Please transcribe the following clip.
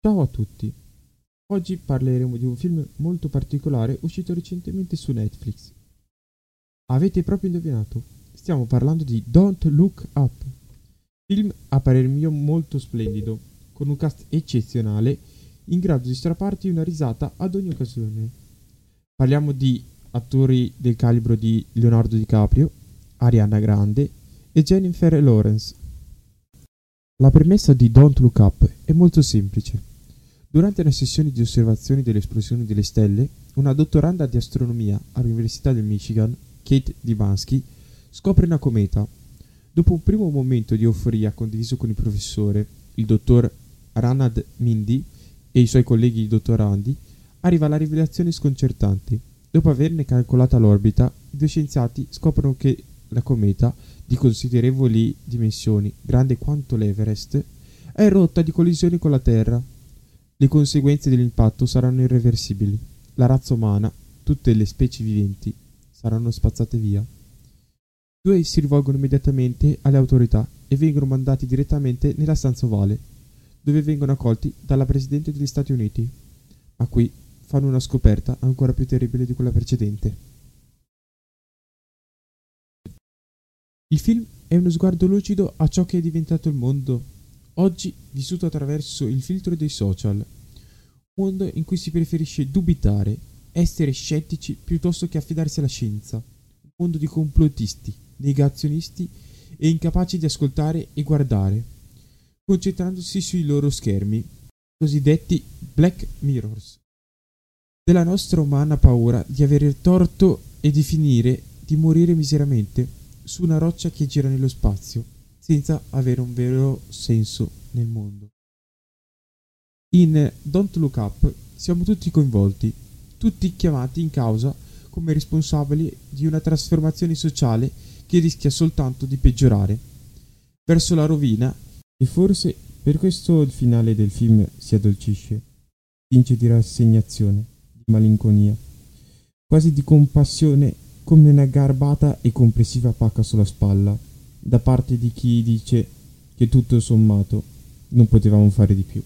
Ciao a tutti. Oggi parleremo di un film molto particolare uscito recentemente su Netflix. Avete proprio indovinato, stiamo parlando di Don't Look Up. Film a parer mio molto splendido, con un cast eccezionale, in grado di strapparti una risata ad ogni occasione. Parliamo di attori del calibro di Leonardo DiCaprio, Ariana Grande e Jennifer Lawrence. La premessa di Don't Look Up è molto semplice. Durante una sessione di osservazione delle esplosioni delle stelle, una dottoranda di astronomia all'Università del Michigan, Kate Dimansky, scopre una cometa. Dopo un primo momento di euforia condiviso con il professore, il dottor Ranad Mindy e i suoi colleghi dottorandi, arriva la rivelazione sconcertante. Dopo averne calcolata l'orbita, i due scienziati scoprono che la cometa, di considerevoli dimensioni, grande quanto l'Everest, è rotta di collisioni con la Terra le conseguenze dell'impatto saranno irreversibili. La razza umana, tutte le specie viventi, saranno spazzate via. Due si rivolgono immediatamente alle autorità e vengono mandati direttamente nella stanza ovale, dove vengono accolti dalla Presidente degli Stati Uniti. Ma qui fanno una scoperta ancora più terribile di quella precedente. Il film è uno sguardo lucido a ciò che è diventato il mondo oggi vissuto attraverso il filtro dei social, un mondo in cui si preferisce dubitare, essere scettici piuttosto che affidarsi alla scienza, un mondo di complottisti, negazionisti e incapaci di ascoltare e guardare, concentrandosi sui loro schermi, cosiddetti Black Mirrors, della nostra umana paura di avere torto e di finire di morire miseramente su una roccia che gira nello spazio senza avere un vero senso nel mondo. In Don't Look Up siamo tutti coinvolti, tutti chiamati in causa come responsabili di una trasformazione sociale che rischia soltanto di peggiorare verso la rovina e forse per questo il finale del film si addolcisce, tinge di rassegnazione, di malinconia, quasi di compassione come una garbata e complessiva pacca sulla spalla da parte di chi dice che tutto sommato non potevamo fare di più.